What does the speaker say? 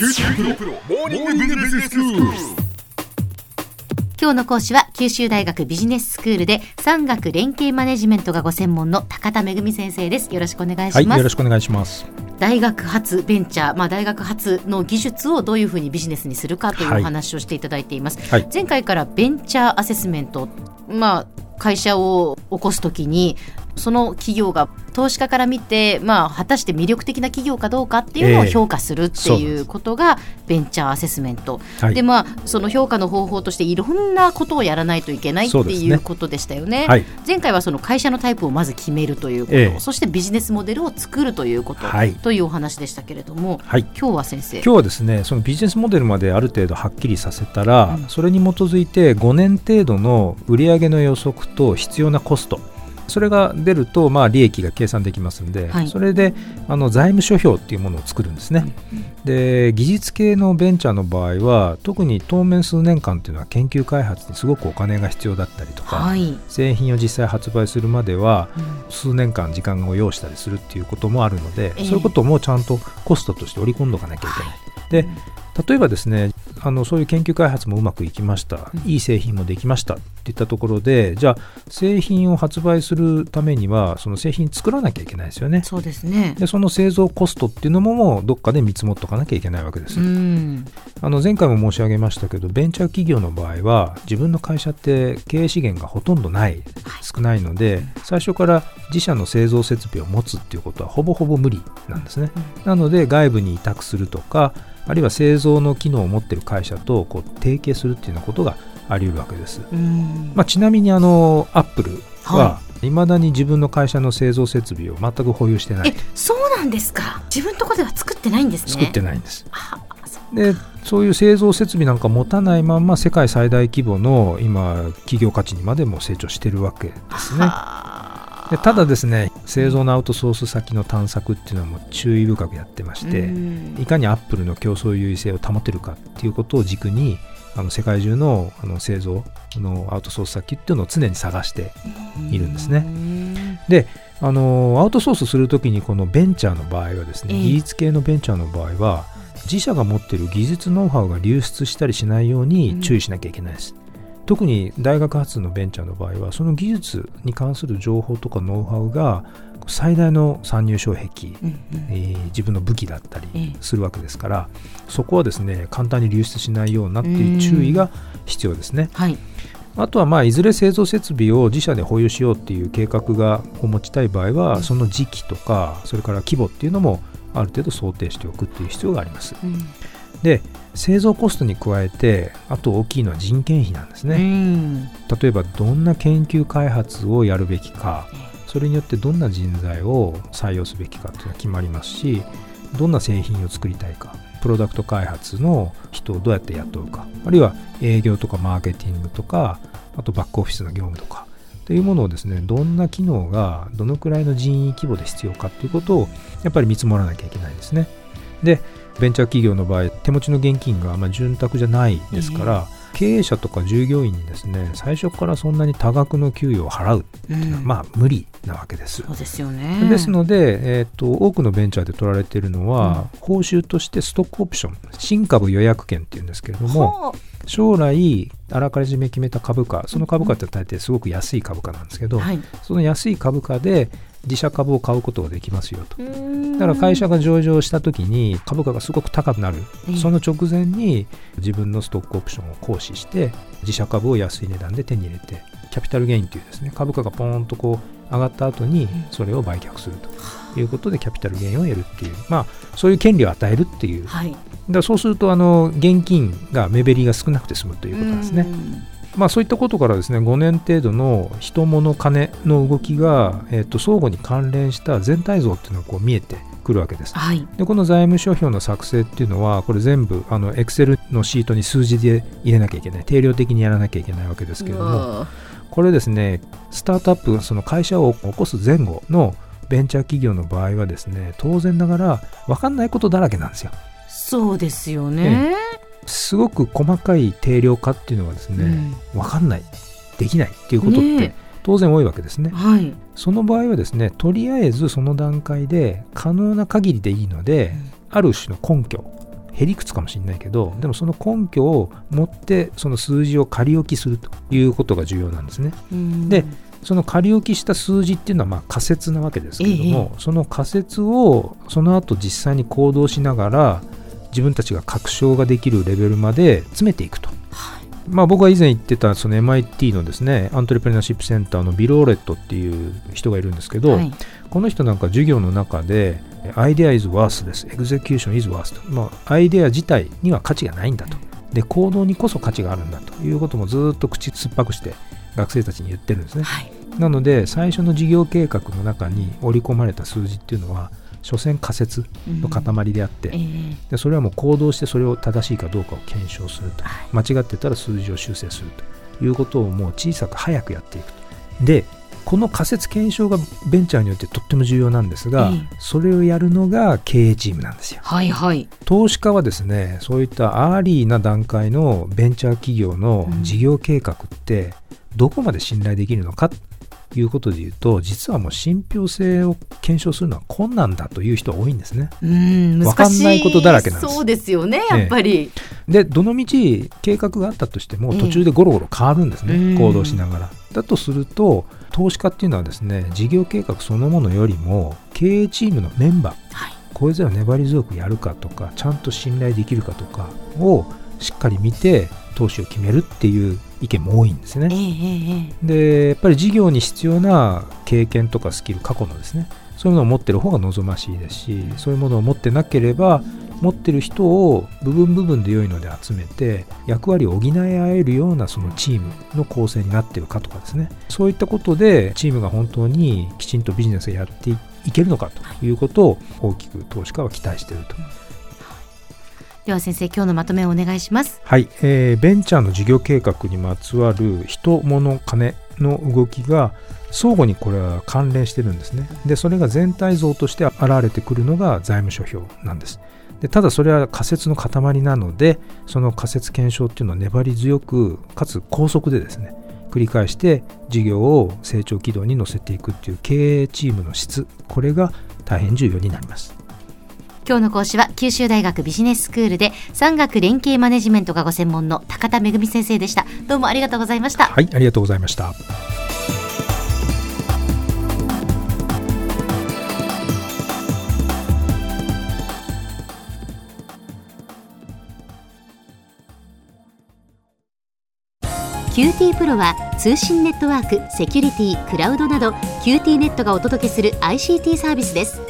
九州大学モーニングビジネススクール。今日の講師は九州大学ビジネススクールで産学連携マネジメントがご専門の高田恵先生です。よろしくお願いします、はい、よろしくお願いします。大学発ベンチャー、まあ、大学発の技術をどういうふうにビジネスにするかというお話をしていただいています、はい。前回からベンチャーアセスメント、まあ、会社を起こすときにその企業が投資家から見て、まあ、果たして魅力的な企業かどうかっていうのをええ。評価するっていうことがベンチャーアセスメント、はい。でまあその評価の方法としていろんなことをやらないといけないっていうことでしたよね。はい。前回はその会社のタイプをまず決めるということ、ええ。そしてビジネスモデルを作るということ、はい。というお話でしたけれども、はい。今日は先生。今日はですね、そのビジネスモデルまである程度はっきりさせたら、うん。それに基づいて5年程度の売上の予測と必要なコスト、それが出ると、まあ、利益が計算できますんで、はい。それであの財務諸表っていうものを作るんですね。で技術系のベンチャーの場合は特に当面数年間っていうのは研究開発にすごくお金が必要だったりとか、はい、製品を実際発売するまではうん。数年間時間を要したりするっていうこともあるので、ええ。そういうこともちゃんとコストとして織り込んどかなきゃいけない。で例えばですねあのそういう研究開発もうまくいきました、うんいい製品もできましたっていったところでじゃあ製品を発売するためにはその製品作らなきゃいけないですよね。そうですね。でその製造コストっていうのももうどっかで見積もっとかなきゃいけないわけです。うん、あの前回も申し上げましたけどベンチャー企業の場合は自分の会社って経営資源がほとんどない少ないので最初から自社の製造設備を持つっていうことはほぼほぼ無理なんですね。なので外部に委託するとかあるいは製造の機能を持っている会社とこう提携するっていうようなことがあり得るわけです。うんまあ、ちなみにあのアップルははいまだに自分の会社の製造設備を全く保有してないえ、そうなんですか？自分のところでは作ってないんですね。作ってない。んです。あ、そうでそういう製造設備なんか持たないまま世界最大規模の今企業価値にまでも成長してるわけですね。はでただですね製造のアウトソース先の探索っていうのはもう注意深くやってまして、うん。いかにアップルの競争優位性を保てるかっていうことを軸にあの世界中のあの製造のアウトソース先っていうのを常に探しているんですね。うん。であのアウトソースするときにこのベンチャーの場合はですね、ええ。技術系のベンチャーの場合は自社が持っている技術ノウハウが流出したりしないように注意しなきゃいけないです、特に大学発のベンチャーの場合はその技術に関する情報とかノウハウが最大の参入障壁、うんうんえー自分の武器だったりええするわけですから、そこはですね簡単に流出しないようなっていう注意が必要ですね。はい。あとはまあいずれ製造設備を自社で保有しようっていう計画がを持ちたい場合は、うんその時期とかそれから規模っていうのもある程度想定しておくっていう必要があります。うんで製造コストに加えてあと大きいのは人件費なんですうね。ん。例えばどんな研究開発をやるべきかそれによってどんな人材を採用すべきかっていうのが決まりますしどんな製品を作りたいかプロダクト開発の人をどうやって雇うかあるいは営業とかマーケティングとかあとバックオフィスの業務とかっていうものをですねどんな機能がどのくらいの人員規模で必要かっていうことをやっぱり見積もらなきゃいけないですね。でベンチャー企業の場合手持ちの現金がまあ潤沢じゃないですから、経営者とか従業員にですね最初からそんなに多額の給与を払うっていうのはうんまあ無理なわけです。そうですよね。ですので、えー、と多くのベンチャーで取られているのは、報酬としてストックオプション新株予約権っていうんですけれどもは将来あらかじめ決めた株価その株価って大抵すごく安い株価なんですけど、あはい。その安い株価で自社株を買うことができますよと。だだから会社が上場した時に株価がすごく高くなる、ええ。その直前に自分のストックオプションを行使して自社株を安い値段で手に入れてキャピタルゲインというですね株価がポーンとこう上がった後にそれを売却すると。いうことでキャピタルゲインを得るっていう。まあそういう権利を与えるっていう。だかはい。らそうするとあの現金が目減りが少なくて済むということなんですね。うんまあ、そういったことからですね5年程度の人物金の動きが、えっと相互に関連した全体像っていうのがこう見えてくるわけです。はい。でこの財務諸表の作成っていうのはこれ全部あの Excel のシートに数字で入れなきゃいけない定量的にやらなきゃいけないわけですけれどもこれですねスタートアップその会社を起こす前後のベンチャー企業の場合はですね当然ながら分かんないことだらけなんですよ。そうですよね。すごく細かい定量化っていうのがですね、分かんないできないっていうことっねて当然多いわけですね。はい。その場合はですねとりあえずその段階で可能な限りでいいので、ある種の根拠へりくつかもしれないけどでもその根拠を持ってその数字を仮置きするということが重要なんですね。でその仮置きした数字っていうのはまあ仮説なわけですけれども、ええ、その仮説をその後実際に行動しながら自分たちが確証ができるレベルまで詰めていくと。まあ、僕が以前言ってたその MIT のですねアントレプレナーシップセンターのビル・オレットっていう人がいるんですけど、はい、この人なんか授業の中でアイデア is worth です。エグゼキューション is worth と、まあ、アイデア自体には価値がないんだと。で行動にこそ価値があるんだということもずっと口酸っぱくして学生たちに言ってるんですね、はい、なので最初の事業計画の中に織り込まれた数字っていうのは所詮仮説の塊であって、うん。えー、でそれはもう行動してそれを正しいかどうかを検証すると、はい、間違ってたら数字を修正するということをもう小さく早くやっていくと。でこの仮説検証がベンチャーにとってとっても重要なんですが、えー、それをやるのが経営チームなんですよ。はいはい、投資家はですねそういったアーリーな段階のベンチャー企業の事業計画ってどこまで信頼できるのかいうことで言うと実はもう信憑性を検証するのは困難だという人多いんですね。うん分かんないことだらけなんですそうですよねやっぱり。でどのみち計画があったとしても途中でゴロゴロ変わるんですね、えー、行動しながら。だとすると投資家っていうのはですね事業計画そのものよりも経営チームのメンバー、はい、これぞ粘り強くやるかとかちゃんと信頼できるかとかをしっかり見て投資を決めるっていう意見も多いんですね。えー、でやっぱり事業に必要な経験とかスキル過去のですねそういうのを持ってる方が望ましいですしそういうものを持ってなければ持ってる人を部分部分で良いので集めて役割を補い合えるようなそのチームの構成になってるかとかですねそういったことでチームが本当にきちんとビジネスをやっていけるのかということを大きく投資家は期待していると。では先生今日のまとめをお願いします。はい、えー、ベンチャーの事業計画にまつわる人物金の動きが相互にこれは関連してるんですね。でそれが全体像として現れてくるのが財務諸表なんです。でただそれは仮説の塊なのでその仮説検証っていうのは粘り強くかつ高速でですね繰り返して事業を成長軌道に乗せていくっていう経営チームの質。これが大変重要になります。今日の講師は九州大学ビジネススクールで産学連携マネジメントがご専門の高田仁先生でした。どうもありがとうございました。はいありがとうございました。 QTPro は通信ネットワーク、セキュリティ、クラウドなど QT ネットがお届けする ICT サービスです